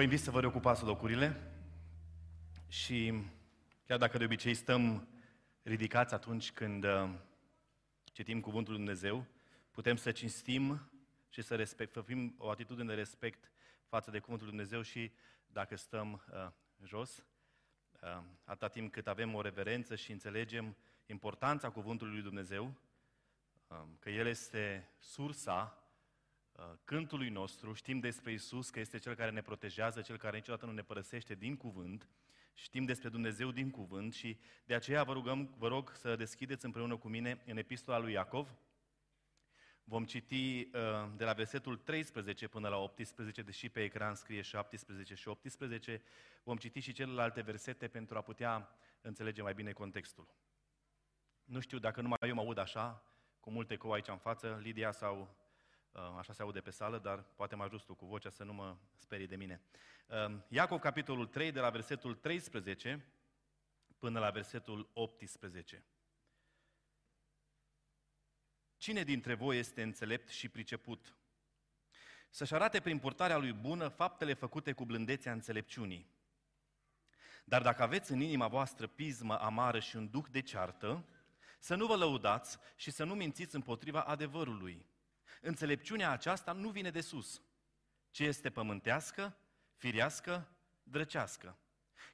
Vă invit să vă reocupați locurile și chiar dacă de obicei stăm ridicați atunci când uh, citim Cuvântul Lui Dumnezeu, putem să cinstim și să, respect, să fim o atitudine de respect față de Cuvântul Lui Dumnezeu și dacă stăm uh, jos, uh, atâta timp cât avem o reverență și înțelegem importanța Cuvântului Lui Dumnezeu, uh, că El este sursa Uh, cântului nostru, știm despre Isus că este Cel care ne protejează, Cel care niciodată nu ne părăsește din cuvânt, știm despre Dumnezeu din cuvânt și de aceea vă, rugăm, vă rog să deschideți împreună cu mine în epistola lui Iacov. Vom citi uh, de la versetul 13 până la 18, deși pe ecran scrie 17 și 18. Vom citi și celelalte versete pentru a putea înțelege mai bine contextul. Nu știu dacă numai eu mă aud așa, cu multe cou aici în față, Lidia sau Uh, așa se aude pe sală, dar poate mă ajut tu cu vocea să nu mă sperii de mine. Uh, Iacov, capitolul 3, de la versetul 13 până la versetul 18. Cine dintre voi este înțelept și priceput? Să-și arate prin purtarea lui bună faptele făcute cu blândețea înțelepciunii. Dar dacă aveți în inima voastră pismă amară și un duh de ceartă, să nu vă lăudați și să nu mințiți împotriva adevărului. Înțelepciunea aceasta nu vine de sus, ci este pământească, firească, drăcească.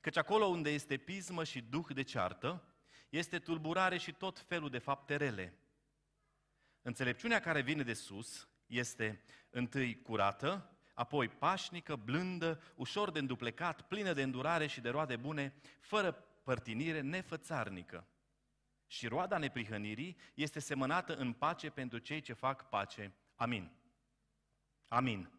Căci acolo unde este pismă și duh de ceartă, este tulburare și tot felul de fapte rele. Înțelepciunea care vine de sus este întâi curată, apoi pașnică, blândă, ușor de înduplecat, plină de îndurare și de roade bune, fără părtinire, nefățarnică. Și roada neprihănirii este semănată în pace pentru cei ce fac pace. Amin. Amin.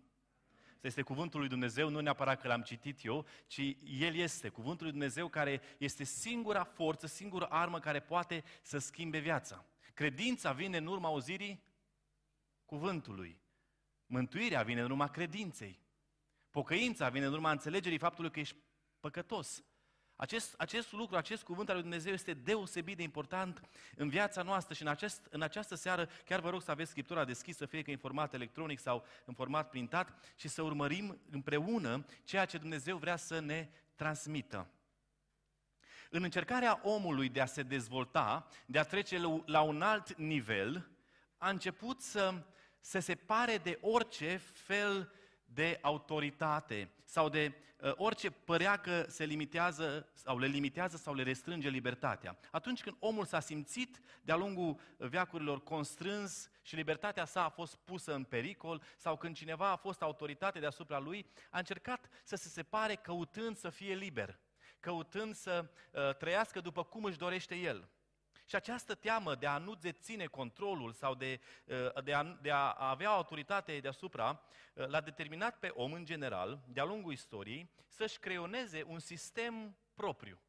Asta este cuvântul lui Dumnezeu, nu neapărat că l-am citit eu, ci El este cuvântul lui Dumnezeu care este singura forță, singura armă care poate să schimbe viața. Credința vine în urma auzirii cuvântului. Mântuirea vine în urma credinței. Pocăința vine în urma înțelegerii faptului că ești păcătos. Acest, acest lucru, acest cuvânt al lui Dumnezeu este deosebit de important în viața noastră și în, acest, în această seară chiar vă rog să aveți Scriptura deschisă, fie că în format electronic sau în format printat și să urmărim împreună ceea ce Dumnezeu vrea să ne transmită. În încercarea omului de a se dezvolta, de a trece la un alt nivel, a început să se separe de orice fel de autoritate sau de uh, orice părea că se limitează sau le limitează sau le restrânge libertatea. Atunci când omul s-a simțit de-a lungul veacurilor constrâns și libertatea sa a fost pusă în pericol sau când cineva a fost autoritate deasupra lui, a încercat să se separe căutând să fie liber, căutând să uh, trăiască după cum își dorește el. Și această teamă de a nu deține controlul sau de, uh, de, a, de a avea autoritate deasupra, uh, l-a determinat pe om în general, de-a lungul istoriei, să-și creioneze un sistem propriu.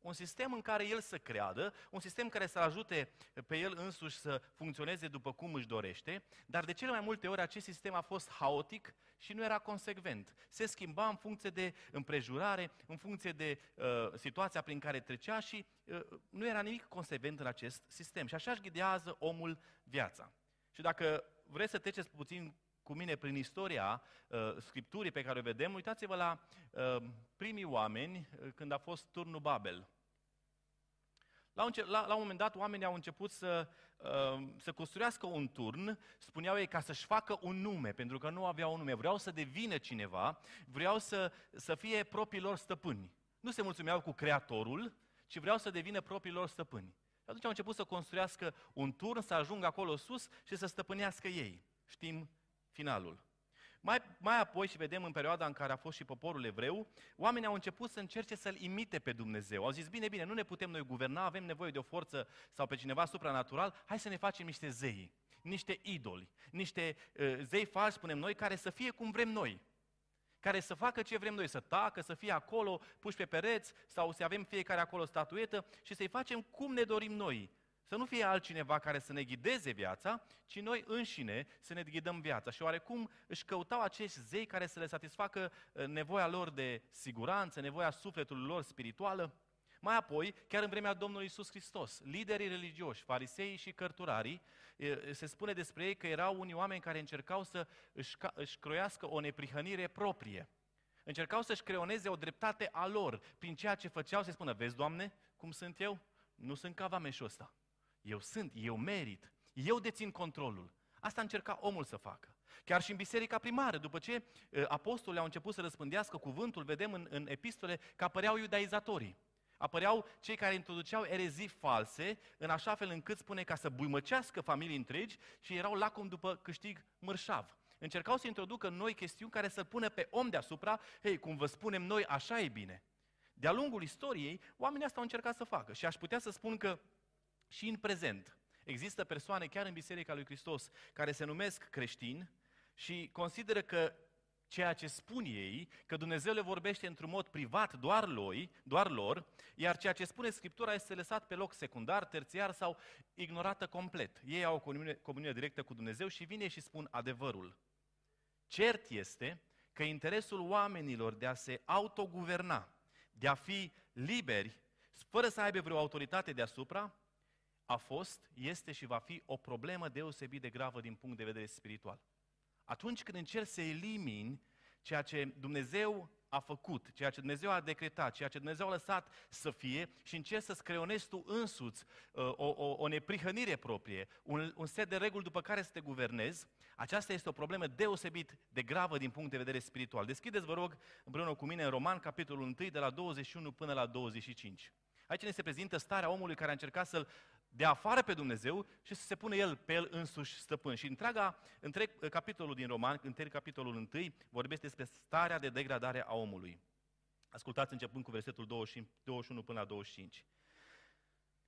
Un sistem în care el să creadă, un sistem care să ajute pe el însuși să funcționeze după cum își dorește, dar de cele mai multe ori acest sistem a fost haotic și nu era consecvent. Se schimba în funcție de împrejurare, în funcție de uh, situația prin care trecea și uh, nu era nimic consecvent în acest sistem. Și așa își ghidează omul viața. Și dacă vreți să treceți puțin cu mine prin istoria uh, Scripturii pe care o vedem, uitați-vă la uh, primii oameni uh, când a fost turnul Babel. La un, la, la un moment dat, oamenii au început să, uh, să construiască un turn, spuneau ei, ca să-și facă un nume, pentru că nu aveau un nume. Vreau să devină cineva, vreau să, să fie propriilor stăpâni. Nu se mulțumeau cu Creatorul, ci vreau să devină propriilor stăpâni. Și atunci au început să construiască un turn, să ajungă acolo sus și să stăpânească ei. Știm finalul. Mai, mai apoi, și vedem în perioada în care a fost și poporul evreu, oamenii au început să încerce să-L imite pe Dumnezeu. Au zis, bine, bine, nu ne putem noi guverna, avem nevoie de o forță sau pe cineva supranatural, hai să ne facem niște zei, niște idoli, niște uh, zei falși, spunem noi, care să fie cum vrem noi care să facă ce vrem noi, să tacă, să fie acolo puși pe pereți sau să avem fiecare acolo statuetă și să-i facem cum ne dorim noi. Să nu fie altcineva care să ne ghideze viața, ci noi înșine să ne ghidăm viața. Și oarecum își căutau acești zei care să le satisfacă uh, nevoia lor de siguranță, nevoia sufletului lor spirituală. Mai apoi, chiar în vremea Domnului Isus Hristos, liderii religioși, farisei și cărturarii, se spune despre ei că erau unii oameni care încercau să își, își croiască o neprihănire proprie Încercau să-și creoneze o dreptate a lor prin ceea ce făceau, să spună, vezi, Doamne, cum sunt eu? Nu sunt ca vameșul ăsta. Eu sunt, eu merit, eu dețin controlul. Asta încerca omul să facă. Chiar și în biserica primară, după ce uh, apostolii au început să răspândească cuvântul, vedem în, în epistole că apăreau iudaizatorii. Apăreau cei care introduceau erezii false, în așa fel încât spune ca să buimăcească familii întregi și erau lacom după câștig mărșav. Încercau să introducă noi chestiuni care să pună pe om deasupra, hei, cum vă spunem noi, așa e bine. De-a lungul istoriei, oamenii asta au încercat să facă și aș putea să spun că și în prezent există persoane chiar în Biserica lui Hristos care se numesc creștini și consideră că ceea ce spun ei, că Dumnezeu le vorbește într-un mod privat doar, lui, doar lor, iar ceea ce spune Scriptura este lăsat pe loc secundar, terțiar sau ignorată complet. Ei au o comuniune, comuniune directă cu Dumnezeu și vine și spun adevărul. Cert este că interesul oamenilor de a se autoguverna, de a fi liberi, fără să aibă vreo autoritate deasupra, a fost, este și va fi o problemă deosebit de gravă din punct de vedere spiritual. Atunci când încerci să elimini ceea ce Dumnezeu a făcut, ceea ce Dumnezeu a decretat, ceea ce Dumnezeu a lăsat să fie și încerci să-ți creonezi tu însuți uh, o, o, o neprihănire proprie, un, un set de reguli după care să te guvernezi, aceasta este o problemă deosebit de gravă din punct de vedere spiritual. Deschideți, vă rog, împreună cu mine în Roman, capitolul 1, de la 21 până la 25. Aici ne se prezintă starea omului care a încercat să-L de afară pe Dumnezeu și să se pună el pe el însuși stăpân. Și întreaga, întreg capitolul din Roman, întreg capitolul 1, vorbește despre starea de degradare a omului. Ascultați începând cu versetul 21 până la 25.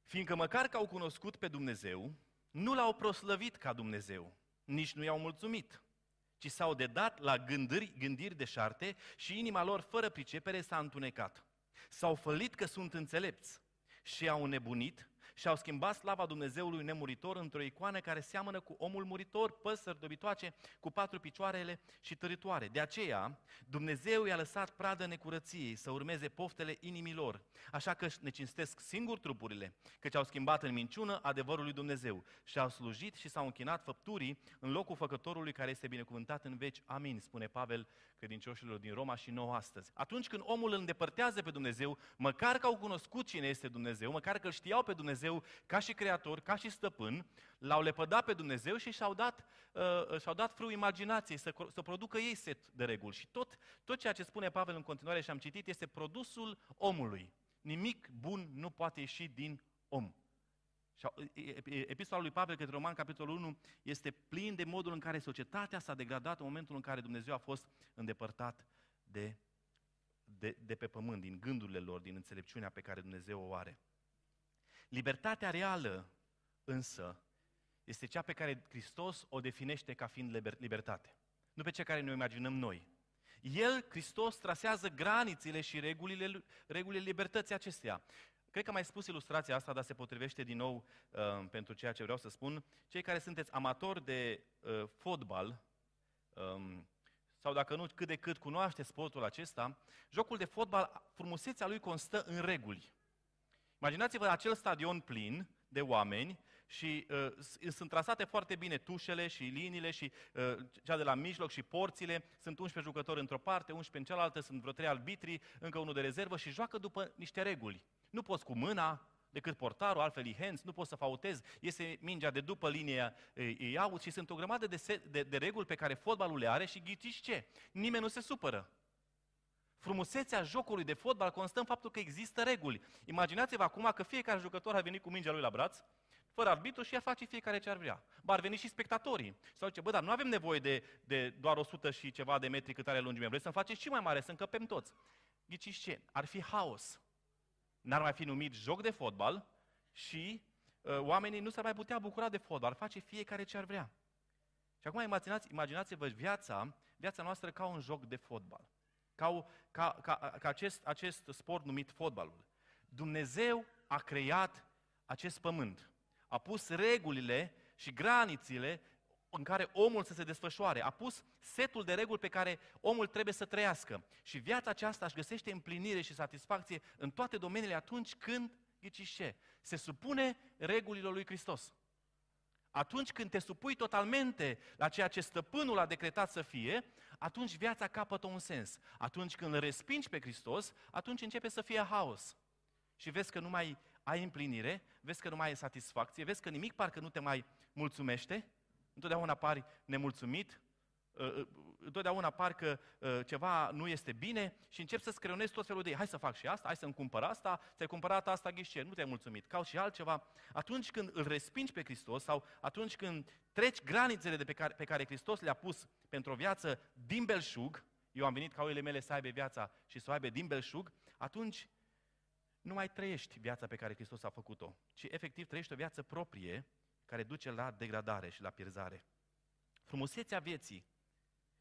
Fiindcă măcar că au cunoscut pe Dumnezeu, nu l-au proslăvit ca Dumnezeu, nici nu i-au mulțumit, ci s-au dedat la gândiri, gândiri de șarte și inima lor fără pricepere s-a întunecat. S-au fălit că sunt înțelepți și au nebunit și au schimbat slava Dumnezeului nemuritor într-o icoană care seamănă cu omul muritor, păsări dobitoace, cu patru picioarele și tăritoare. De aceea, Dumnezeu i-a lăsat pradă necurăției să urmeze poftele inimilor, așa că ne cinstesc singur trupurile, căci au schimbat în minciună adevărul lui Dumnezeu și au slujit și s-au închinat făpturii în locul făcătorului care este binecuvântat în veci. Amin, spune Pavel credincioșilor din Roma și nouă astăzi. Atunci când omul îl îndepărtează pe Dumnezeu, măcar că au cunoscut cine este Dumnezeu, măcar că îl știau pe Dumnezeu ca și creator, ca și stăpân, l-au lepădat pe Dumnezeu și și-au dat, uh, și-au dat frâu imaginației să, să producă ei set de reguli. Și tot, tot ceea ce spune Pavel în continuare și am citit este produsul omului. Nimic bun nu poate ieși din om. Și epistola lui Pavel către Roman, capitolul 1, este plin de modul în care societatea s-a degradat în momentul în care Dumnezeu a fost îndepărtat de, de, de pe pământ, din gândurile lor, din înțelepciunea pe care Dumnezeu o are. Libertatea reală, însă, este cea pe care Hristos o definește ca fiind libertate. Nu pe cea care ne imaginăm noi. El, Hristos, trasează granițele și regulile, regulile libertății acesteia. Cred că am mai spus ilustrația asta, dar se potrivește din nou uh, pentru ceea ce vreau să spun. Cei care sunteți amatori de uh, fotbal, um, sau dacă nu, cât de cât cunoaște sportul acesta, jocul de fotbal, frumusețea lui constă în reguli. Imaginați-vă acel stadion plin de oameni și uh, sunt trasate foarte bine tușele și liniile și uh, cea de la mijloc și porțile. Sunt 11 jucători într-o parte, 11 în cealaltă, sunt vreo 3 arbitri, încă unul de rezervă și joacă după niște reguli. Nu poți cu mâna, decât portarul, altfel e hands, nu poți să fautezi, iese mingea de după linie, e out și sunt o grămadă de, se, de, de reguli pe care fotbalul le are și ghiciți ce? Nimeni nu se supără. Frumusețea jocului de fotbal constă în faptul că există reguli. Imaginați-vă acum că fiecare jucător a venit cu mingea lui la braț, fără arbitru și ea face fiecare ce ar vrea. Ba ar veni și spectatorii. Sau zice, bă, dar nu avem nevoie de, de doar 100 și ceva de metri cât are lungime. Vreți să-mi faceți și mai mare, să încăpem toți. Ghiciți ce? Ar fi haos. N-ar mai fi numit joc de fotbal și uh, oamenii nu s-ar mai putea bucura de fotbal. Ar face fiecare ce ar vrea. Și acum imaginați, imaginați-vă viața, viața noastră ca un joc de fotbal ca, ca, ca, ca acest, acest sport numit fotbalul. Dumnezeu a creat acest pământ. A pus regulile și granițele în care omul să se desfășoare. A pus setul de reguli pe care omul trebuie să trăiască. Și viața aceasta își găsește împlinire și satisfacție în toate domeniile atunci când, ghiciți ce, se supune regulilor lui Hristos. atunci când te supui totalmente la ceea ce stăpânul a decretat să fie, atunci viața capătă un sens. Atunci când îl respingi pe Hristos, atunci începe să fie haos. Și vezi că nu mai ai împlinire, vezi că nu mai ai satisfacție, vezi că nimic parcă nu te mai mulțumește, întotdeauna pari nemulțumit, ă, ă, întotdeauna parcă uh, ceva nu este bine și începi să-ți creionezi tot felul de hai să fac și asta, hai să-mi cumpăr asta, ți-ai cumpărat asta ghișe, nu te-ai mulțumit, cauți și altceva. Atunci când îl respingi pe Hristos sau atunci când treci granițele de pe care, pe care Hristos le-a pus pentru o viață din belșug, eu am venit ca oile mele să aibă viața și să o aibă din belșug, atunci nu mai trăiești viața pe care Hristos a făcut-o, ci efectiv trăiești o viață proprie care duce la degradare și la pierzare. Frumusețea vieții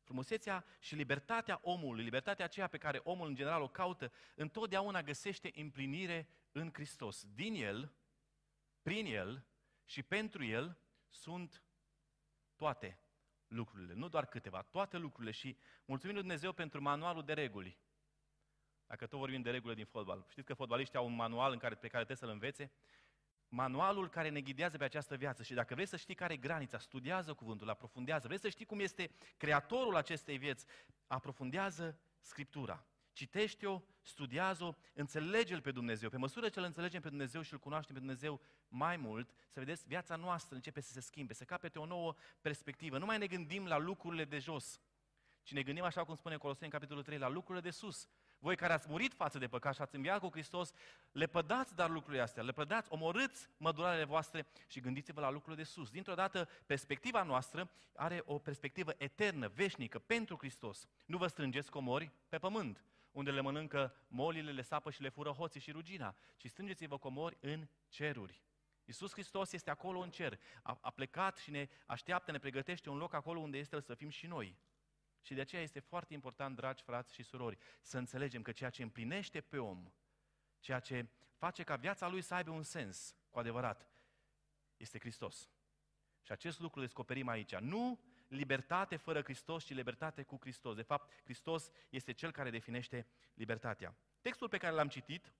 Frumusețea și libertatea omului, libertatea aceea pe care omul în general o caută, întotdeauna găsește împlinire în Hristos. Din El, prin El și pentru El sunt toate lucrurile, nu doar câteva, toate lucrurile și mulțumim lui Dumnezeu pentru manualul de reguli. Dacă tot vorbim de regulile din fotbal. Știți că fotbaliștii au un manual în care, pe care trebuie să-l învețe? Manualul care ne ghidează pe această viață și dacă vrei să știi care e granița, studiază cuvântul, aprofundează, vrei să știi cum este creatorul acestei vieți, aprofundează Scriptura. Citește-o, studiază-o, înțelege-L pe Dumnezeu. Pe măsură ce îl înțelegem pe Dumnezeu și îl cunoaștem pe Dumnezeu mai mult, să vedeți, viața noastră începe să se schimbe, să capete o nouă perspectivă. Nu mai ne gândim la lucrurile de jos, ci ne gândim, așa cum spune Coloseni în capitolul 3, la lucrurile de sus. Voi care ați murit față de păcat și ați înviat cu Hristos, le pădați dar lucrurile astea, le pădați, omorâți mădurarele voastre și gândiți-vă la lucrurile de sus. Dintr-o dată, perspectiva noastră are o perspectivă eternă, veșnică, pentru Hristos. Nu vă strângeți comori pe pământ, unde le mănâncă molile, le sapă și le fură hoții și rugina, ci strângeți-vă comori în ceruri. Iisus Hristos este acolo în cer, a, a plecat și ne așteaptă, ne pregătește un loc acolo unde este să fim și noi. Și de aceea este foarte important, dragi frați și surori, să înțelegem că ceea ce împlinește pe om, ceea ce face ca viața lui să aibă un sens, cu adevărat, este Hristos. Și acest lucru descoperim aici. Nu libertate fără Hristos, ci libertate cu Hristos. De fapt, Hristos este cel care definește libertatea. Textul pe care l-am citit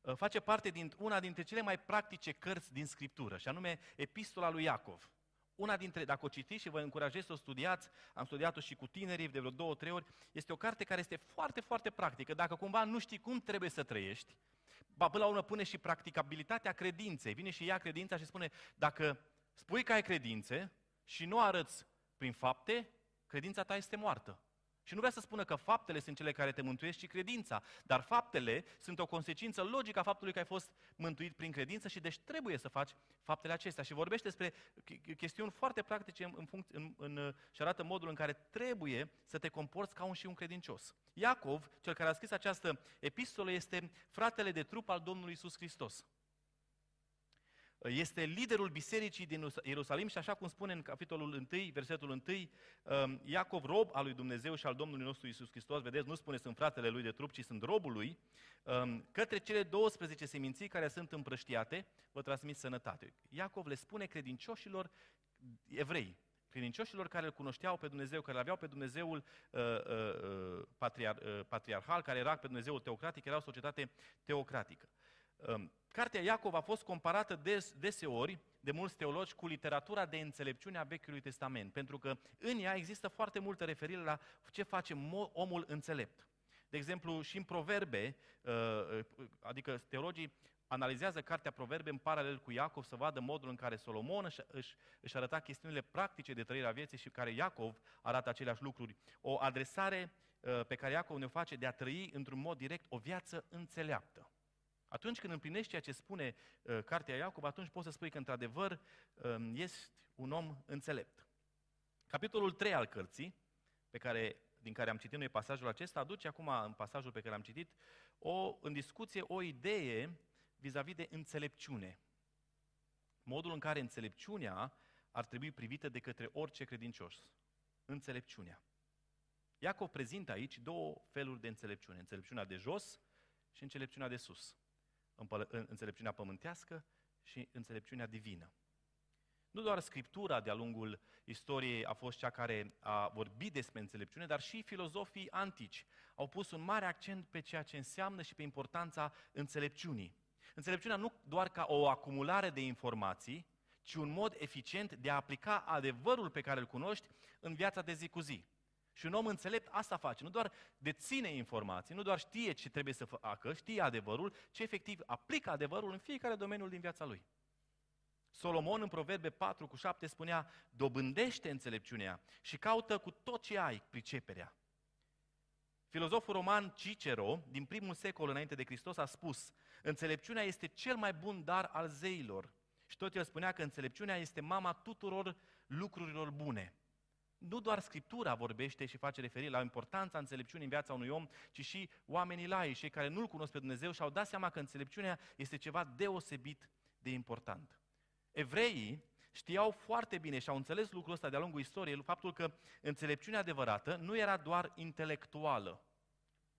uh, face parte din una dintre cele mai practice cărți din Scriptură, și anume Epistola lui Iacov. Una dintre, dacă o citiți și vă încurajez să o studiați, am studiat-o și cu tinerii de vreo două, trei ori, este o carte care este foarte, foarte practică. Dacă cumva nu știi cum trebuie să trăiești, ba, până la urmă pune și practicabilitatea credinței. Vine și ea credința și spune, dacă spui că ai credințe și nu arăți prin fapte, credința ta este moartă. Și nu vrea să spună că faptele sunt cele care te mântuiesc, ci credința. Dar faptele sunt o consecință logică a faptului că ai fost mântuit prin credință și deci trebuie să faci faptele acestea. Și vorbește despre chestiuni foarte practice în, în, în, în, și arată modul în care trebuie să te comporți ca un și un credincios. Iacov, cel care a scris această epistolă, este fratele de trup al Domnului Isus Hristos este liderul bisericii din Ierusalim și așa cum spune în capitolul 1, versetul 1, um, Iacov, rob al lui Dumnezeu și al Domnului nostru Isus Hristos, vedeți, nu spune sunt fratele lui de trup, ci sunt robul lui, um, către cele 12 seminții care sunt împrăștiate, vă transmit sănătate. Iacov le spune credincioșilor evrei, credincioșilor care îl cunoșteau pe Dumnezeu, care aveau pe Dumnezeul uh, uh, uh, patriar, uh, patriarhal, care era pe Dumnezeul teocratic, era o societate teocratică. Um, Cartea Iacov a fost comparată des, deseori de mulți teologi cu literatura de înțelepciune a Vechiului Testament, pentru că în ea există foarte multă referire la ce face omul înțelept. De exemplu, și în proverbe, uh, uh, adică teologii analizează cartea Proverbe în paralel cu Iacov să vadă modul în care Solomon își, își, își arăta chestiunile practice de trăire a vieții și care Iacov arată aceleași lucruri. O adresare uh, pe care Iacov ne face de a trăi într-un mod direct o viață înțeleaptă. Atunci când împlinești ceea ce spune uh, cartea Iacob, atunci poți să spui că într-adevăr uh, ești un om înțelept. Capitolul 3 al cărții, pe care, din care am citit noi pasajul acesta, aduce acum în pasajul pe care l-am citit o, în discuție o idee vis-a-vis de înțelepciune. Modul în care înțelepciunea ar trebui privită de către orice credincios. Înțelepciunea. Iacov prezintă aici două feluri de înțelepciune. Înțelepciunea de jos și înțelepciunea de sus înțelepciunea pământească și înțelepciunea divină. Nu doar Scriptura de-a lungul istoriei a fost cea care a vorbit despre înțelepciune, dar și filozofii antici au pus un mare accent pe ceea ce înseamnă și pe importanța înțelepciunii. Înțelepciunea nu doar ca o acumulare de informații, ci un mod eficient de a aplica adevărul pe care îl cunoști în viața de zi cu zi. Și un om înțelept asta face, nu doar deține informații, nu doar știe ce trebuie să facă, știe adevărul, ci efectiv aplică adevărul în fiecare domeniu din viața lui. Solomon în Proverbe 4 cu 7 spunea, dobândește înțelepciunea și caută cu tot ce ai priceperea. Filozoful roman Cicero, din primul secol înainte de Hristos, a spus, înțelepciunea este cel mai bun dar al zeilor. Și tot el spunea că înțelepciunea este mama tuturor lucrurilor bune. Nu doar Scriptura vorbește și face referire la importanța înțelepciunii în viața unui om, ci și oamenii lai, cei care nu-L cunosc pe Dumnezeu și au dat seama că înțelepciunea este ceva deosebit de important. Evreii știau foarte bine și au înțeles lucrul ăsta de-a lungul istoriei, faptul că înțelepciunea adevărată nu era doar intelectuală,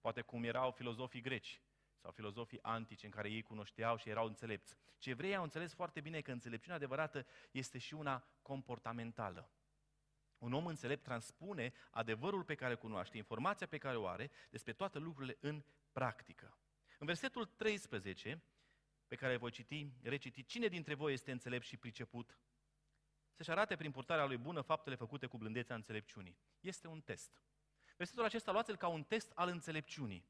poate cum erau filozofii greci sau filozofii antici în care ei cunoșteau și erau înțelepți, ci evreii au înțeles foarte bine că înțelepciunea adevărată este și una comportamentală. Un om înțelept transpune adevărul pe care cunoaște, informația pe care o are despre toate lucrurile în practică. În versetul 13, pe care voi citi, reciti, cine dintre voi este înțelept și priceput? Să-și arate prin purtarea lui bună faptele făcute cu blândețea înțelepciunii. Este un test. Versetul acesta luați-l ca un test al înțelepciunii.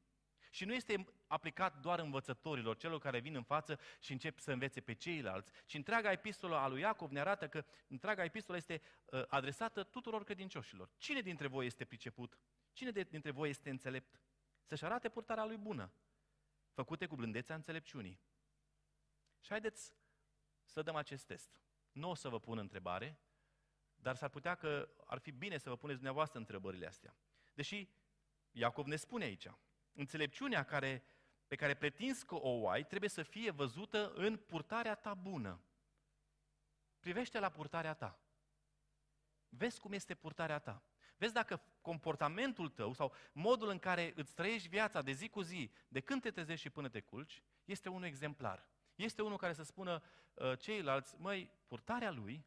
Și nu este aplicat doar învățătorilor, celor care vin în față și încep să învețe pe ceilalți, ci întreaga epistolă a lui Iacov ne arată că întreaga epistolă este uh, adresată tuturor credincioșilor. Cine dintre voi este priceput? Cine dintre voi este înțelept? Să-și arate purtarea lui bună, făcute cu blândețea înțelepciunii. Și haideți să dăm acest test. Nu o să vă pun întrebare, dar s-ar putea că ar fi bine să vă puneți dumneavoastră întrebările astea. Deși Iacov ne spune aici, înțelepciunea care, pe care pretinzi că o ai trebuie să fie văzută în purtarea ta bună. Privește la purtarea ta. Vezi cum este purtarea ta. Vezi dacă comportamentul tău sau modul în care îți trăiești viața de zi cu zi, de când te trezești și până te culci, este unul exemplar. Este unul care să spună uh, ceilalți, măi, purtarea lui,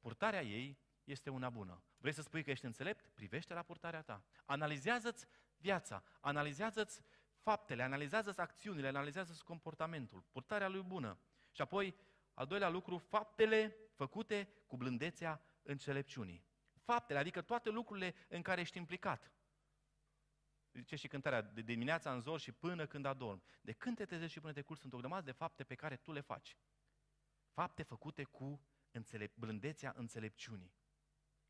purtarea ei este una bună. Vrei să spui că ești înțelept? Privește la purtarea ta. Analizează-ți viața, analizează-ți faptele, analizează-ți acțiunile, analizează-ți comportamentul, purtarea lui bună. Și apoi, al doilea lucru, faptele făcute cu blândețea înțelepciunii. Faptele, adică toate lucrurile în care ești implicat. Zice și cântarea, de dimineața în zor și până când adorm. De când te trezești și până te culci, sunt o grămadă de fapte pe care tu le faci. Fapte făcute cu înțelep- blândețea înțelepciunii.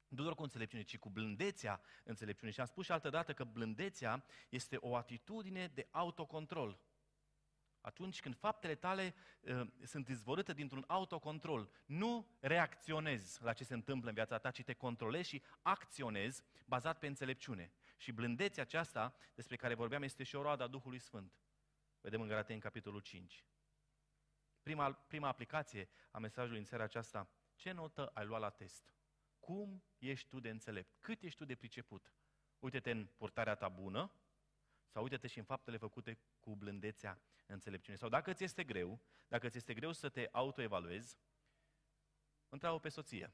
Nu doar cu înțelepciune, ci cu blândețea înțelepciunii. Și am spus și altă dată că blândețea este o atitudine de autocontrol. Atunci când faptele tale uh, sunt izvorâte dintr-un autocontrol, nu reacționezi la ce se întâmplă în viața ta, ci te controlezi și acționezi bazat pe înțelepciune. Și blândețea aceasta despre care vorbeam este și o roadă a Duhului Sfânt. Vedem în Galateni, capitolul 5. Prima, prima aplicație a mesajului în seara aceasta. Ce notă ai luat la test? Cum ești tu de înțelept? Cât ești tu de priceput? Uite-te în purtarea ta bună sau uite-te și în faptele făcute cu blândețea înțelepciunii. Sau dacă ți este greu, dacă ți este greu să te autoevaluezi, întreabă pe soție.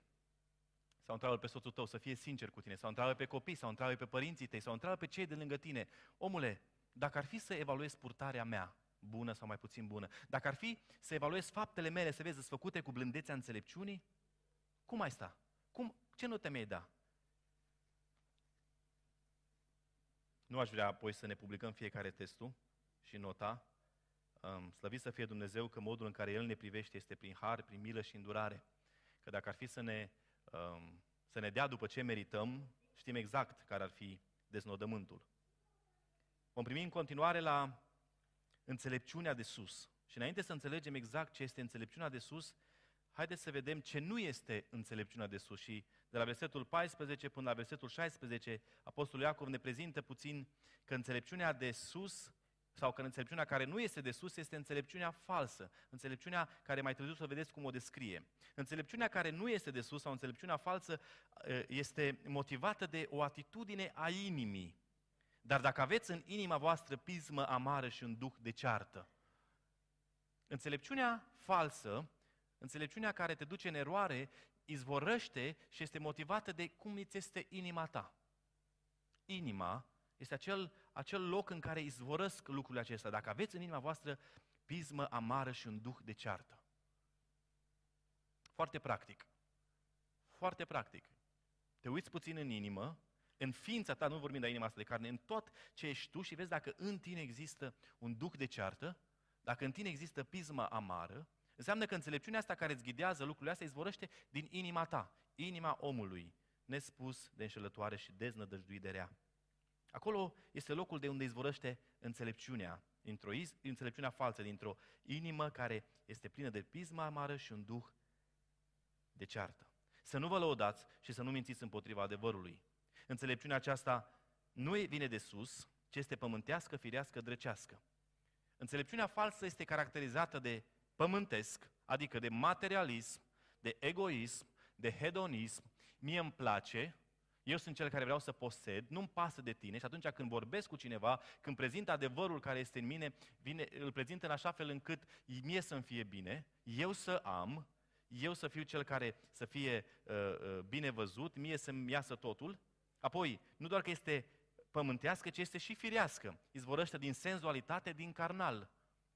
Sau întreabă pe soțul tău să fie sincer cu tine. Sau întreabă pe copii, sau întreabă pe părinții tăi, sau întreabă pe cei de lângă tine. Omule, dacă ar fi să evaluezi purtarea mea, bună sau mai puțin bună, dacă ar fi să evaluezi faptele mele, să vezi, făcute cu blândețea înțelepciunii, cum ai sta? Cum, ce note mi-ai da? Nu aș vrea apoi să ne publicăm fiecare testul și nota. Um, slăvit să fie Dumnezeu că modul în care El ne privește este prin har, prin milă și îndurare. Că dacă ar fi să ne, um, să ne dea după ce merităm, știm exact care ar fi deznodământul. Vom primi în continuare la înțelepciunea de sus. Și înainte să înțelegem exact ce este înțelepciunea de sus, haideți să vedem ce nu este înțelepciunea de sus. Și de la versetul 14 până la versetul 16, Apostolul Iacov ne prezintă puțin că înțelepciunea de sus sau că înțelepciunea care nu este de sus este înțelepciunea falsă, înțelepciunea care mai târziu să vedeți cum o descrie. Înțelepciunea care nu este de sus sau înțelepciunea falsă este motivată de o atitudine a inimii. Dar dacă aveți în inima voastră pismă amară și un duh de ceartă, înțelepciunea falsă Înțelepciunea care te duce în eroare izvorăște și este motivată de cum îți este inima ta. Inima este acel, acel loc în care izvorăsc lucrurile acestea. Dacă aveți în inima voastră pismă amară și un duh de ceartă. Foarte practic. Foarte practic. Te uiți puțin în inimă, în ființa ta, nu vorbim de inima asta de carne, în tot ce ești tu și vezi dacă în tine există un duc de ceartă, dacă în tine există pismă amară, înseamnă că înțelepciunea asta care îți ghidează lucrurile astea izvorăște din inima ta, inima omului, nespus de înșelătoare și deznădăjduit de rea. Acolo este locul de unde izvorăște înțelepciunea, dintr-o iz, înțelepciunea falsă, dintr-o inimă care este plină de pismă amară și un duh de ceartă. Să nu vă lăudați și să nu mințiți împotriva adevărului. Înțelepciunea aceasta nu vine de sus, ci este pământească, firească, drăcească. Înțelepciunea falsă este caracterizată de pământesc, adică de materialism, de egoism, de hedonism. Mie îmi place, eu sunt cel care vreau să posed, nu-mi pasă de tine și atunci când vorbesc cu cineva, când prezint adevărul care este în mine, vine, îl prezint în așa fel încât mie să-mi fie bine, eu să am, eu să fiu cel care să fie uh, uh, bine văzut, mie să-mi iasă totul. Apoi, nu doar că este pământească, ci este și firească. Izvorăște din senzualitate, din carnal.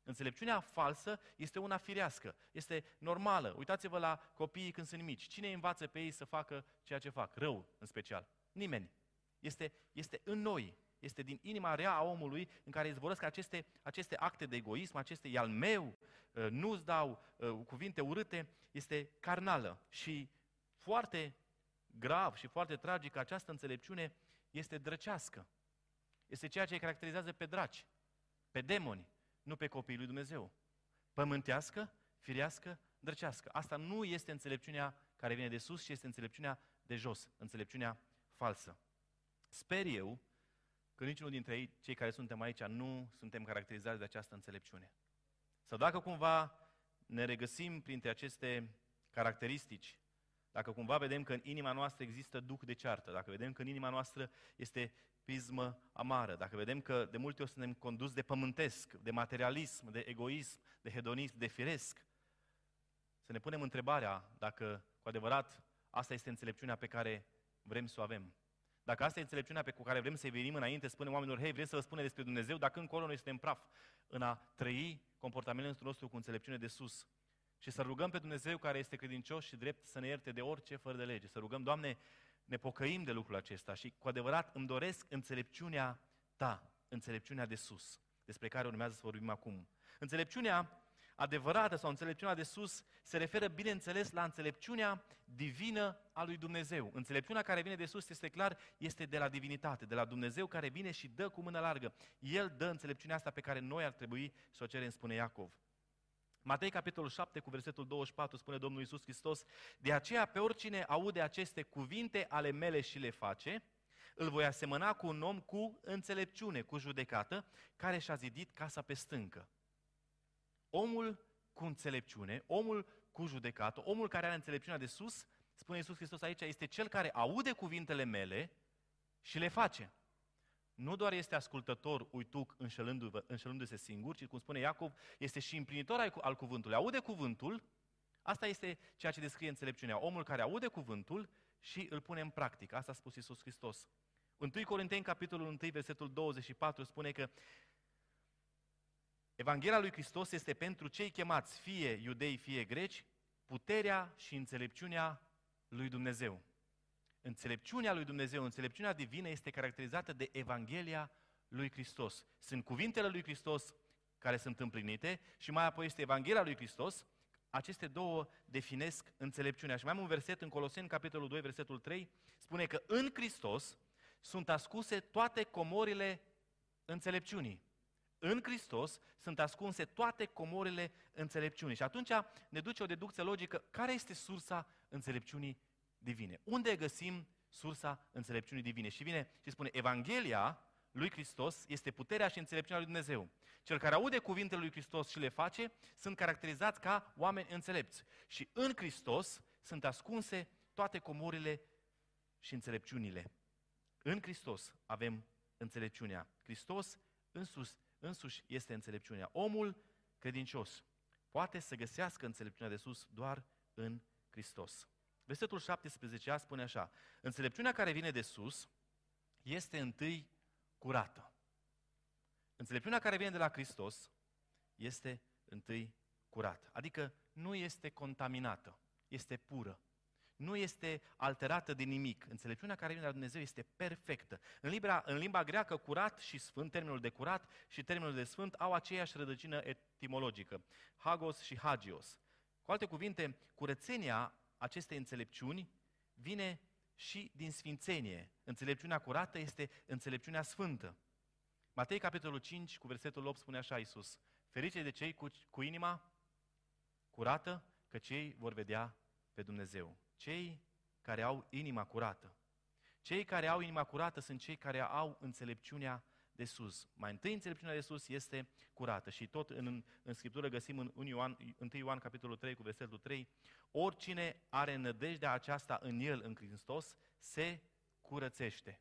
Înțelepciunea falsă este una firească, este normală. Uitați-vă la copiii când sunt mici. Cine învață pe ei să facă ceea ce fac? Rău, în special. Nimeni. Este, este în noi, este din inima rea a omului în care izvorăsc aceste, aceste acte de egoism, aceste e al meu, uh, nu-ți dau uh, cuvinte urâte, este carnală. Și foarte grav și foarte tragic, această înțelepciune este drăcească. Este ceea ce îi caracterizează pe draci, pe demoni, nu pe copiii lui Dumnezeu. Pământească, firească, drăcească. Asta nu este înțelepciunea care vine de sus, ci este înțelepciunea de jos, înțelepciunea falsă. Sper eu că niciunul dintre ei, cei care suntem aici, nu suntem caracterizați de această înțelepciune. Sau dacă cumva ne regăsim printre aceste caracteristici, dacă cumva vedem că în inima noastră există duc de ceartă, dacă vedem că în inima noastră este pismă amară, dacă vedem că de multe ori suntem condus de pământesc, de materialism, de egoism, de hedonism, de firesc, să ne punem întrebarea dacă cu adevărat asta este înțelepciunea pe care vrem să o avem. Dacă asta e înțelepciunea pe care vrem să-i venim înainte, spunem oamenilor, hei, vrem să vă spunem despre Dumnezeu, dacă încolo noi suntem praf în a trăi comportamentul nostru cu înțelepciune de sus. Și să rugăm pe Dumnezeu care este credincios și drept să ne ierte de orice fără de lege. Să rugăm, Doamne, ne pocăim de lucrul acesta și cu adevărat îmi doresc înțelepciunea ta, înțelepciunea de sus, despre care urmează să vorbim acum. Înțelepciunea adevărată sau înțelepciunea de sus se referă, bineînțeles, la înțelepciunea divină a lui Dumnezeu. Înțelepciunea care vine de sus, este clar, este de la divinitate, de la Dumnezeu care vine și dă cu mână largă. El dă înțelepciunea asta pe care noi ar trebui să o cerem, spune Iacov. Matei, capitolul 7, cu versetul 24, spune Domnul Iisus Hristos, De aceea, pe oricine aude aceste cuvinte ale mele și le face, îl voi asemăna cu un om cu înțelepciune, cu judecată, care și-a zidit casa pe stâncă. Omul cu înțelepciune, omul cu judecată, omul care are înțelepciunea de sus, spune Iisus Hristos aici, este cel care aude cuvintele mele și le face nu doar este ascultător, uituc, înșelându-se singur, ci, cum spune Iacov, este și împlinitor al cuvântului. Aude cuvântul, asta este ceea ce descrie înțelepciunea. Omul care aude cuvântul și îl pune în practică. Asta a spus Iisus Hristos. 1 Corinteni, capitolul 1, versetul 24, spune că Evanghelia lui Hristos este pentru cei chemați, fie iudei, fie greci, puterea și înțelepciunea lui Dumnezeu. Înțelepciunea lui Dumnezeu, înțelepciunea divină este caracterizată de Evanghelia lui Hristos. Sunt cuvintele lui Hristos care sunt împlinite și mai apoi este Evanghelia lui Hristos. Aceste două definesc înțelepciunea. Și mai am un verset în Coloseni, capitolul 2, versetul 3, spune că în Hristos sunt ascunse toate comorile înțelepciunii. În Hristos sunt ascunse toate comorile înțelepciunii. Și atunci ne duce o deducție logică. Care este sursa înțelepciunii divine. Unde găsim sursa înțelepciunii divine? Și vine și spune, Evanghelia lui Hristos este puterea și înțelepciunea lui Dumnezeu. Cel care aude cuvintele lui Hristos și le face, sunt caracterizați ca oameni înțelepți. Și în Hristos sunt ascunse toate comorile și înțelepciunile. În Hristos avem înțelepciunea. Hristos însus, însuși este înțelepciunea. Omul credincios poate să găsească înțelepciunea de sus doar în Hristos. Versetul 17 spune așa, înțelepciunea care vine de sus este întâi curată. Înțelepciunea care vine de la Hristos este întâi curată, adică nu este contaminată. este pură. Nu este alterată de nimic. Înțelepciunea care vine de la Dumnezeu este perfectă. În limba, în limba greacă, curat și sfânt, termenul de curat și termenul de sfânt au aceeași rădăcină etimologică. Hagos și hagios. Cu alte cuvinte, curățenia acestei înțelepciuni vine și din sfințenie. Înțelepciunea curată este înțelepciunea sfântă. Matei, capitolul 5, cu versetul 8, spune așa Iisus. Ferice de cei cu, cu inima curată, că cei vor vedea pe Dumnezeu. Cei care au inima curată. Cei care au inima curată sunt cei care au înțelepciunea de sus. Mai întâi înțelepciunea de sus este curată și tot în, în Scriptură găsim în 1 Ioan, 1 Ioan capitolul 3 cu versetul 3 oricine are nădejdea aceasta în el, în Hristos, se curățește.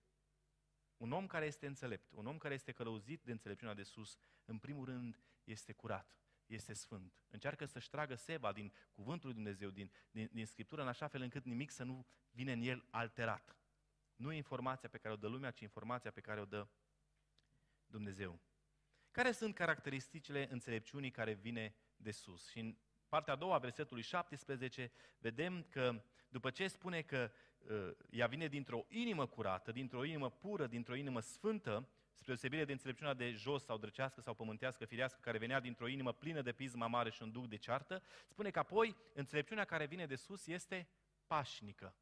Un om care este înțelept, un om care este călăuzit de înțelepciunea de sus, în primul rând este curat, este sfânt. Încearcă să-și tragă seva din cuvântul lui Dumnezeu, din, din, din Scriptură, în așa fel încât nimic să nu vină în el alterat. Nu informația pe care o dă lumea, ci informația pe care o dă Dumnezeu. Care sunt caracteristicile înțelepciunii care vine de sus? Și în partea a doua, versetului 17, vedem că după ce spune că uh, ea vine dintr-o inimă curată, dintr-o inimă pură, dintr-o inimă sfântă, spre deosebire de înțelepciunea de jos sau drăcească sau pământească, firească, care venea dintr-o inimă plină de pisma mare și un duc de ceartă, spune că apoi înțelepciunea care vine de sus este pașnică.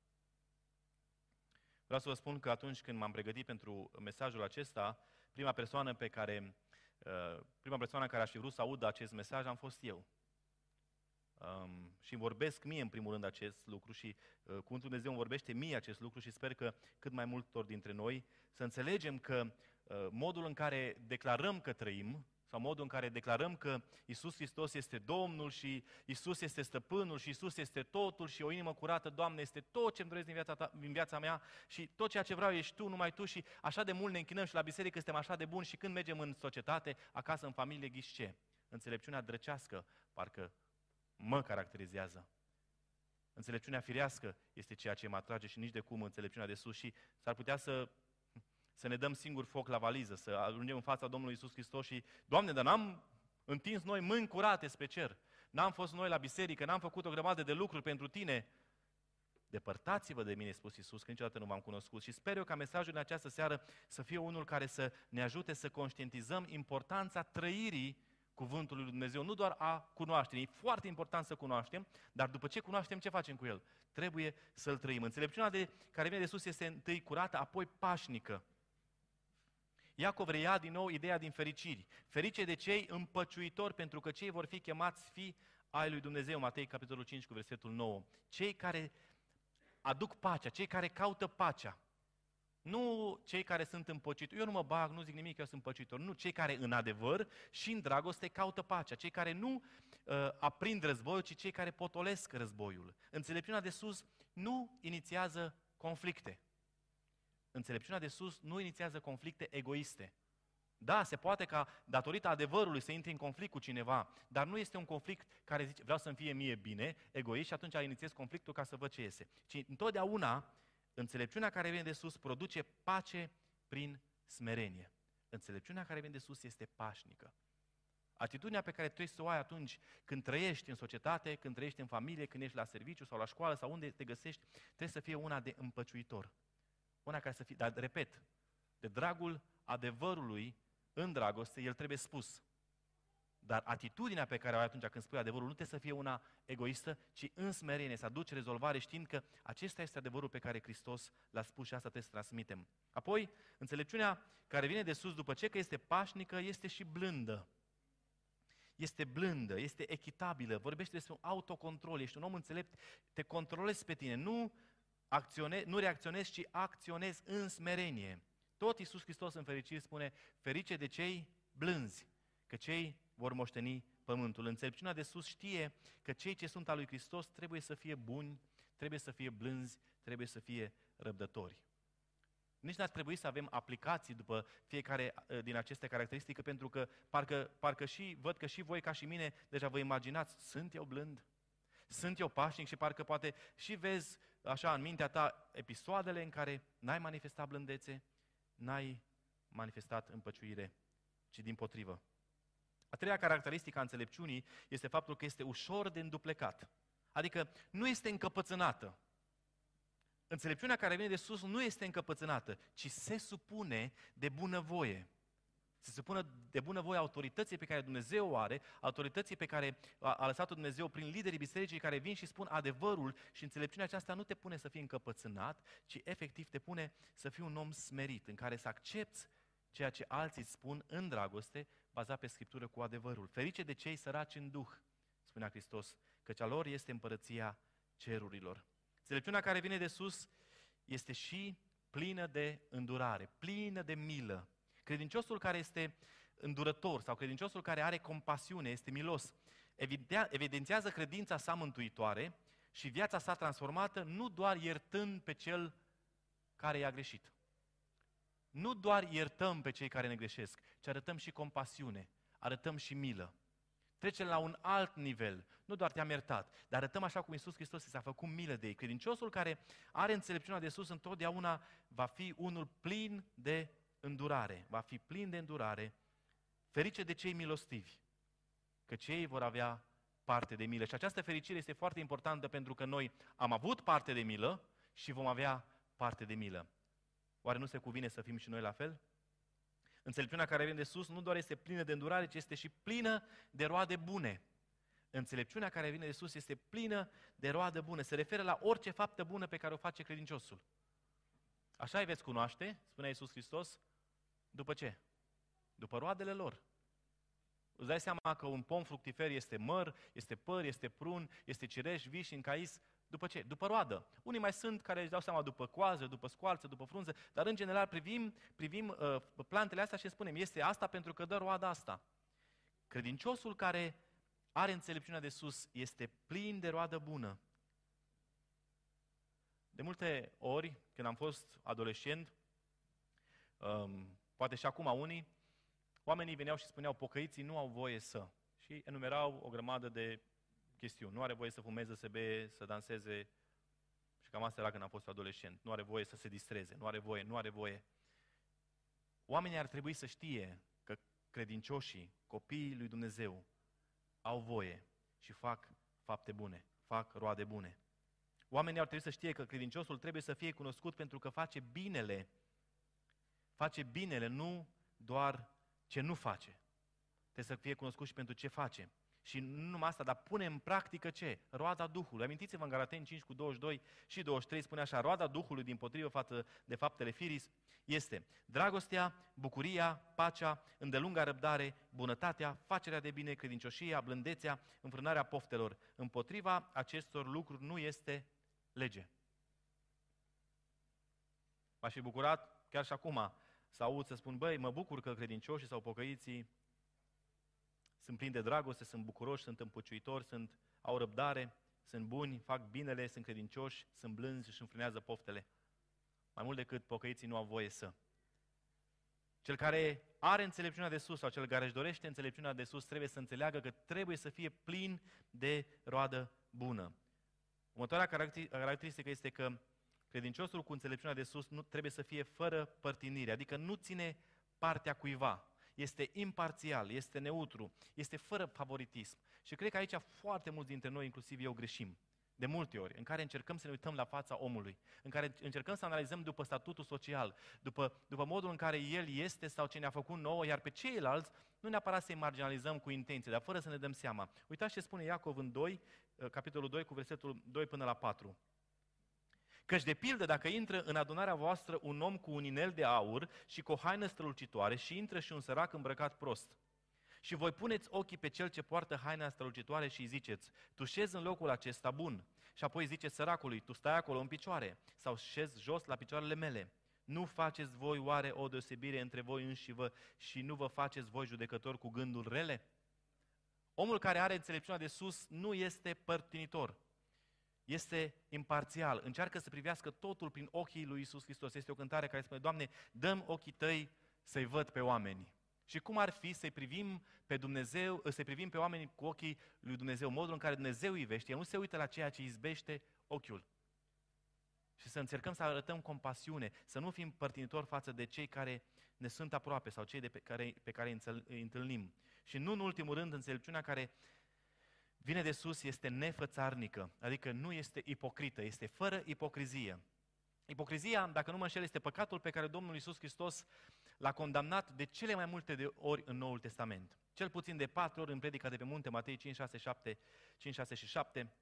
Vreau să vă spun că atunci când m-am pregătit pentru mesajul acesta, prima persoană pe care, uh, prima persoană care aș fi vrut să audă acest mesaj am fost eu. Um, și îmi vorbesc mie în primul rând acest lucru și uh, Cuvântul Dumnezeu îmi vorbește mie acest lucru și sper că cât mai multor dintre noi să înțelegem că uh, modul în care declarăm că trăim sau modul în care declarăm că Isus Hristos este Domnul și Isus este stăpânul și Isus este totul și o inimă curată, Doamne, este tot ce îmi doresc din viața, ta, din viața mea și tot ceea ce vreau ești Tu, numai Tu și așa de mult ne închinăm și la biserică suntem așa de buni și când mergem în societate, acasă, în familie, ghiși ce? Înțelepciunea drăcească, parcă mă caracterizează. Înțelepciunea firească este ceea ce mă atrage și nici de cum înțelepciunea de sus și s-ar putea să să ne dăm singur foc la valiză, să ajungem în fața Domnului Isus Hristos și, Doamne, dar n-am întins noi mâini curate spre cer, n-am fost noi la biserică, n-am făcut o grămadă de lucruri pentru tine, Depărtați-vă de mine, spus Iisus, că niciodată nu v-am cunoscut. Și sper eu ca mesajul în această seară să fie unul care să ne ajute să conștientizăm importanța trăirii cuvântului lui Dumnezeu, nu doar a cunoașterii. E foarte important să cunoaștem, dar după ce cunoaștem, ce facem cu el? Trebuie să-l trăim. Înțelepciunea de, care vine de sus este întâi curată, apoi pașnică. Iacov reia din nou ideea din fericiri. Ferice de cei împăciuitori, pentru că cei vor fi chemați fi ai lui Dumnezeu, Matei, capitolul 5, cu versetul 9. Cei care aduc pacea, cei care caută pacea. Nu cei care sunt împăcitori. Eu nu mă bag, nu zic nimic, eu sunt împăcitor. Nu, cei care în adevăr și în dragoste caută pacea. Cei care nu uh, aprind războiul, ci cei care potolesc războiul. Înțelepciunea de sus nu inițiază conflicte înțelepciunea de sus nu inițiază conflicte egoiste. Da, se poate ca datorită adevărului să intri în conflict cu cineva, dar nu este un conflict care zice vreau să-mi fie mie bine, egoist și atunci inițiez conflictul ca să văd ce iese. Ci întotdeauna înțelepciunea care vine de sus produce pace prin smerenie. Înțelepciunea care vine de sus este pașnică. Atitudinea pe care trebuie să o ai atunci când trăiești în societate, când trăiești în familie, când ești la serviciu sau la școală sau unde te găsești, trebuie să fie una de împăciuitor. Una care să fie, dar repet, de dragul adevărului în dragoste, el trebuie spus. Dar atitudinea pe care o ai atunci când spui adevărul nu trebuie să fie una egoistă, ci în smerenie, să aduci rezolvare știind că acesta este adevărul pe care Hristos l-a spus și asta trebuie să transmitem. Apoi, înțelepciunea care vine de sus după ce că este pașnică, este și blândă. Este blândă, este echitabilă, vorbește despre un autocontrol, ești un om înțelept, te controlezi pe tine, nu acționez, nu reacționezi, ci acționezi în smerenie. Tot Iisus Hristos în fericire spune, ferice de cei blânzi, că cei vor moșteni pământul. Înțelepciunea de sus știe că cei ce sunt al lui Hristos trebuie să fie buni, trebuie să fie blânzi, trebuie să fie răbdători. Nici n-ar trebui să avem aplicații după fiecare uh, din aceste caracteristici, pentru că parcă, parcă și văd că și voi, ca și mine, deja vă imaginați, sunt eu blând? Sunt eu pașnic și parcă poate și vezi așa în mintea ta episoadele în care n-ai manifestat blândețe, n-ai manifestat împăciuire, ci din potrivă. A treia caracteristică a înțelepciunii este faptul că este ușor de înduplecat. Adică nu este încăpățânată. Înțelepciunea care vine de sus nu este încăpățânată, ci se supune de bunăvoie. Se supune de bunăvoie autorității pe care Dumnezeu o are, autorității pe care a lăsat-o Dumnezeu prin liderii bisericii care vin și spun adevărul și înțelepciunea aceasta nu te pune să fii încăpățânat, ci efectiv te pune să fii un om smerit, în care să accepti ceea ce alții îți spun în dragoste, bazat pe Scriptură cu adevărul. Ferice de cei săraci în Duh, spunea Hristos, căci a lor este împărăția cerurilor. Înțelepciunea care vine de sus este și plină de îndurare, plină de milă. Credinciosul care este îndurător sau credinciosul care are compasiune, este milos, evidențiază credința sa mântuitoare și viața sa transformată nu doar iertând pe cel care i-a greșit. Nu doar iertăm pe cei care ne greșesc, ci arătăm și compasiune, arătăm și milă. Trecem la un alt nivel. Nu doar te-am iertat, dar arătăm așa cum Iisus Hristos s-a făcut milă de ei. Credinciosul care are înțelepciunea de sus întotdeauna va fi unul plin de îndurare. Va fi plin de îndurare. Ferice de cei milostivi, că cei vor avea parte de milă. Și această fericire este foarte importantă pentru că noi am avut parte de milă și vom avea parte de milă. Oare nu se cuvine să fim și noi la fel? Înțelepciunea care vine de sus nu doar este plină de îndurare, ci este și plină de roade bune. Înțelepciunea care vine de sus este plină de roade bune. Se referă la orice faptă bună pe care o face credinciosul. Așa îi veți cunoaște, spunea Iisus Hristos, după ce? După roadele lor. Îți dai seama că un pom fructifer este măr, este păr, este prun, este cireș, vișin, cais, după ce? După roadă. Unii mai sunt care își dau seama după coază, după scoarță, după frunză, dar în general privim, privim uh, plantele astea și spunem, este asta pentru că dă roada asta. Credinciosul care are înțelepciunea de sus este plin de roadă bună. De multe ori, când am fost adolescent, um, poate și acum unii, oamenii veneau și spuneau, pocăiții nu au voie să. Și enumerau o grămadă de chestiuni. Nu are voie să fumeze, să bee, să danseze. Și cam asta era când am fost adolescent. Nu are voie să se distreze, nu are voie, nu are voie. Oamenii ar trebui să știe că credincioșii, copiii lui Dumnezeu, au voie și fac fapte bune, fac roade bune. Oamenii ar trebui să știe că credinciosul trebuie să fie cunoscut pentru că face binele. Face binele, nu doar ce nu face. Trebuie să fie cunoscut și pentru ce face. Și nu numai asta, dar pune în practică ce? Roada Duhului. Amintiți-vă în Galateni 5 cu 22 și 23 spune așa, roada Duhului din potrivă față de faptele firis este dragostea, bucuria, pacea, îndelunga răbdare, bunătatea, facerea de bine, credincioșia, blândețea, înfrânarea poftelor. Împotriva acestor lucruri nu este lege. M-aș fi bucurat chiar și acum să aud să spun, băi, mă bucur că credincioșii sau pocăiții sunt plini de dragoste, sunt bucuroși, sunt împuciuitori, sunt, au răbdare, sunt buni, fac binele, sunt credincioși, sunt blânzi și înfrânează poftele. Mai mult decât pocăiții nu au voie să. Cel care are înțelepciunea de sus sau cel care își dorește înțelepciunea de sus trebuie să înțeleagă că trebuie să fie plin de roadă bună. Următoarea caracteristică este că credinciosul cu înțelepciunea de sus nu trebuie să fie fără părtinire, adică nu ține partea cuiva este imparțial, este neutru, este fără favoritism. Și cred că aici foarte mulți dintre noi, inclusiv eu, greșim. De multe ori, în care încercăm să ne uităm la fața omului, în care încercăm să analizăm după statutul social, după, după modul în care el este sau ce ne-a făcut nouă, iar pe ceilalți nu neapărat să-i marginalizăm cu intenție, dar fără să ne dăm seama. Uitați ce spune Iacov în 2, capitolul 2, cu versetul 2 până la 4. Căci de pildă, dacă intră în adunarea voastră un om cu un inel de aur și cu o haină strălucitoare și intră și un sărac îmbrăcat prost, și voi puneți ochii pe cel ce poartă haina strălucitoare și îi ziceți, tu șezi în locul acesta bun. Și apoi ziceți săracului, tu stai acolo în picioare sau șezi jos la picioarele mele. Nu faceți voi oare o deosebire între voi înși vă și nu vă faceți voi judecători cu gândul rele? Omul care are înțelepciunea de sus nu este părtinitor este imparțial, încearcă să privească totul prin ochii lui Isus Hristos. Este o cântare care spune, Doamne, dăm ochii tăi să-i văd pe oameni. Și cum ar fi să-i privim pe Dumnezeu, să privim pe oameni cu ochii lui Dumnezeu, modul în care Dumnezeu ivește, El nu se uită la ceea ce izbește ochiul. Și să încercăm să arătăm compasiune, să nu fim părtinitori față de cei care ne sunt aproape sau cei de pe care, pe care îi întâlnim. Și nu în ultimul rând înțelepciunea care vine de sus este nefățarnică, adică nu este ipocrită, este fără ipocrizie. Ipocrizia, dacă nu mă înșel, este păcatul pe care Domnul Iisus Hristos l-a condamnat de cele mai multe de ori în Noul Testament. Cel puțin de patru ori în predica de pe munte, Matei 5, 6, 7, 5, 6 și 7.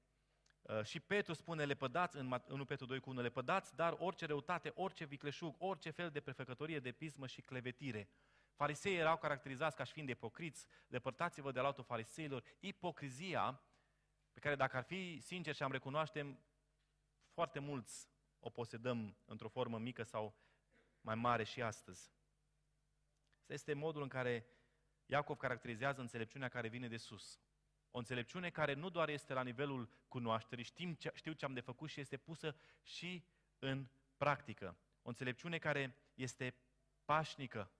Uh, și Petru spune, lepădați, în 1 Petru 2 cu 1, lepădați, dar orice răutate, orice vicleșug, orice fel de prefăcătorie, de pismă și clevetire. Fariseii erau caracterizați ca și fiind ipocriți, depărtați-vă de la altul fariseilor. Ipocrizia, pe care dacă ar fi sincer și am recunoaștem, foarte mulți o posedăm într-o formă mică sau mai mare și astăzi. Asta este modul în care Iacov caracterizează înțelepciunea care vine de sus. O înțelepciune care nu doar este la nivelul cunoașterii, știm ce, știu ce am de făcut și este pusă și în practică. O înțelepciune care este pașnică,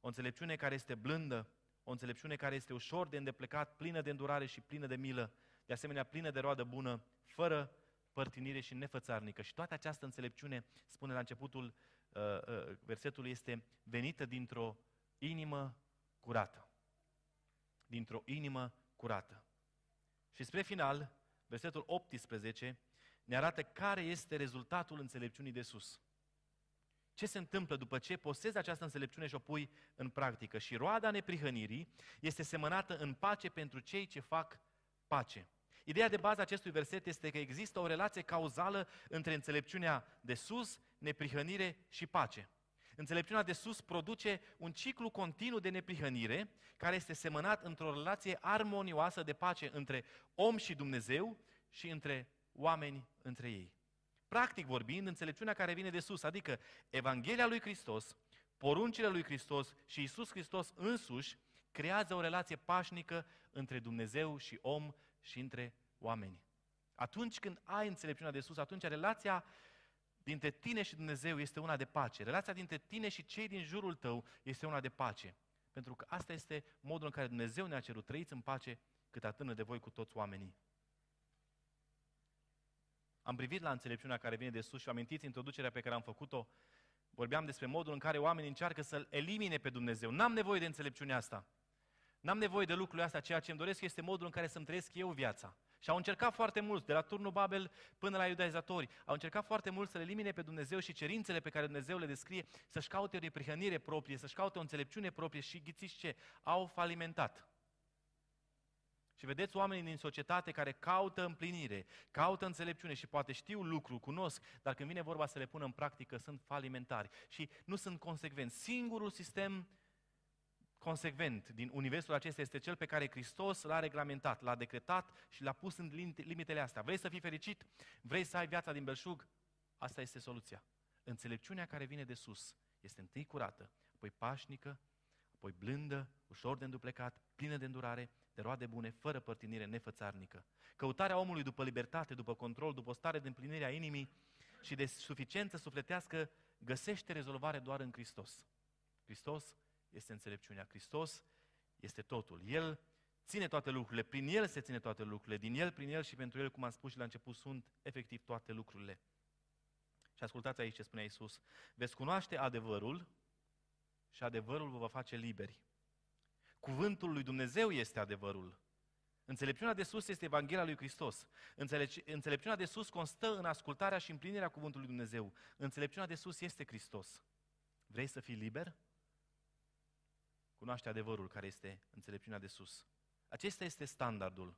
o înțelepciune care este blândă, o înțelepciune care este ușor de îndeplecat, plină de îndurare și plină de milă, de asemenea plină de roadă bună, fără părtinire și nefățarnică. Și toată această înțelepciune, spune la începutul uh, uh, versetului, este venită dintr-o inimă curată. Dintr-o inimă curată. Și spre final, versetul 18 ne arată care este rezultatul înțelepciunii de sus. Ce se întâmplă după ce posezi această înțelepciune și o pui în practică? Și roada neprihănirii este semănată în pace pentru cei ce fac pace. Ideea de bază a acestui verset este că există o relație cauzală între înțelepciunea de sus, neprihănire și pace. Înțelepciunea de sus produce un ciclu continuu de neprihănire care este semănat într-o relație armonioasă de pace între om și Dumnezeu și între oameni între ei. Practic vorbind, înțelepciunea care vine de sus, adică Evanghelia lui Hristos, poruncile lui Hristos și Isus Hristos însuși, creează o relație pașnică între Dumnezeu și om și între oameni. Atunci când ai înțelepciunea de sus, atunci relația dintre tine și Dumnezeu este una de pace. Relația dintre tine și cei din jurul tău este una de pace. Pentru că asta este modul în care Dumnezeu ne-a cerut. Trăiți în pace cât atârnă de voi cu toți oamenii. Am privit la înțelepciunea care vine de sus și amintiți introducerea pe care am făcut-o. Vorbeam despre modul în care oamenii încearcă să-L elimine pe Dumnezeu. N-am nevoie de înțelepciunea asta. N-am nevoie de lucrurile astea. Ceea ce îmi doresc este modul în care să-mi trăiesc eu viața. Și au încercat foarte mult, de la turnul Babel până la iudaizatori, au încercat foarte mult să le elimine pe Dumnezeu și cerințele pe care Dumnezeu le descrie, să-și caute o reprihănire proprie, să-și caute o înțelepciune proprie și ghițiți ce? Au falimentat. Și vedeți oamenii din societate care caută împlinire, caută înțelepciune și poate știu lucru, cunosc, dar când vine vorba să le pună în practică, sunt falimentari și nu sunt consecvenți. Singurul sistem consecvent din universul acesta este cel pe care Hristos l-a reglementat, l-a decretat și l-a pus în limitele astea. Vrei să fii fericit? Vrei să ai viața din belșug? Asta este soluția. Înțelepciunea care vine de sus este întâi curată, apoi pașnică, apoi blândă, ușor de înduplecat, plină de îndurare, de roade bune, fără părtinire nefățarnică. Căutarea omului după libertate, după control, după o stare de împlinire a inimii și de suficiență sufletească găsește rezolvare doar în Hristos. Hristos este înțelepciunea. Hristos este totul. El ține toate lucrurile, prin El se ține toate lucrurile, din El, prin El și pentru El, cum am spus și la început, sunt efectiv toate lucrurile. Și ascultați aici ce spune Iisus. Veți cunoaște adevărul și adevărul vă va face liberi. Cuvântul lui Dumnezeu este adevărul. Înțelepciunea de sus este Evanghelia lui Hristos. Înțelepciunea de sus constă în ascultarea și împlinirea cuvântului lui Dumnezeu. Înțelepciunea de sus este Hristos. Vrei să fii liber? cunoaște adevărul care este înțelepciunea de sus. Acesta este standardul.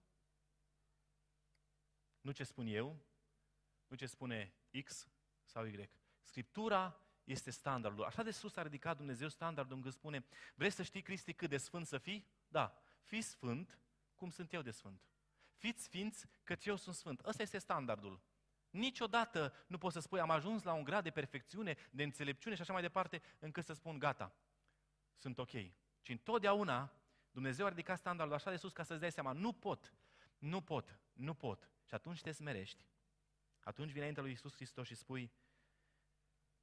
Nu ce spun eu, nu ce spune X sau Y. Scriptura este standardul. Așa de sus a ridicat Dumnezeu standardul încât spune, vrei să știi, Cristi, cât de sfânt să fii? Da, fii sfânt cum sunt eu de sfânt. Fiți sfinți căci eu sunt sfânt. Ăsta este standardul. Niciodată nu poți să spui am ajuns la un grad de perfecțiune, de înțelepciune și așa mai departe, încât să spun gata, sunt ok. Ci întotdeauna Dumnezeu a ridicat standardul așa de sus ca să-ți dai seama, nu pot, nu pot, nu pot. Și atunci te smerești. Atunci vine înaintea lui Iisus Hristos și spui,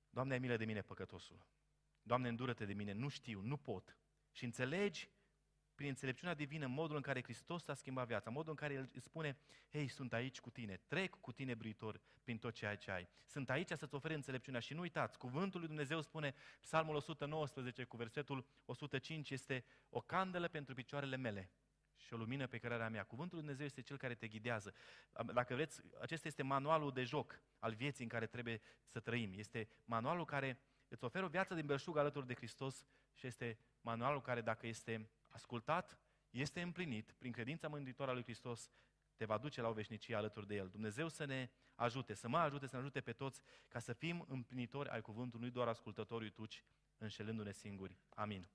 Doamne, ai milă de mine, păcătosul. Doamne, îndură-te de mine, nu știu, nu pot. Și înțelegi prin înțelepciunea divină, modul în care Hristos a schimbat viața, modul în care El îți spune, hei, sunt aici cu tine, trec cu tine, britor, prin tot ceea ce ai. Sunt aici să-ți oferi înțelepciunea și nu uitați, cuvântul lui Dumnezeu spune, Psalmul 119 cu versetul 105 este o candelă pentru picioarele mele și o lumină pe cărarea mea. Cuvântul Lui Dumnezeu este Cel care te ghidează. Dacă vreți, acesta este manualul de joc al vieții în care trebuie să trăim. Este manualul care îți oferă o viață din belșug alături de Hristos și este manualul care, dacă este ascultat, este împlinit prin credința mântuitoare a lui Hristos, te va duce la o veșnicie alături de El. Dumnezeu să ne ajute, să mă ajute, să ne ajute pe toți ca să fim împlinitori ai cuvântului, nu doar ascultători tuci, înșelându-ne singuri. Amin.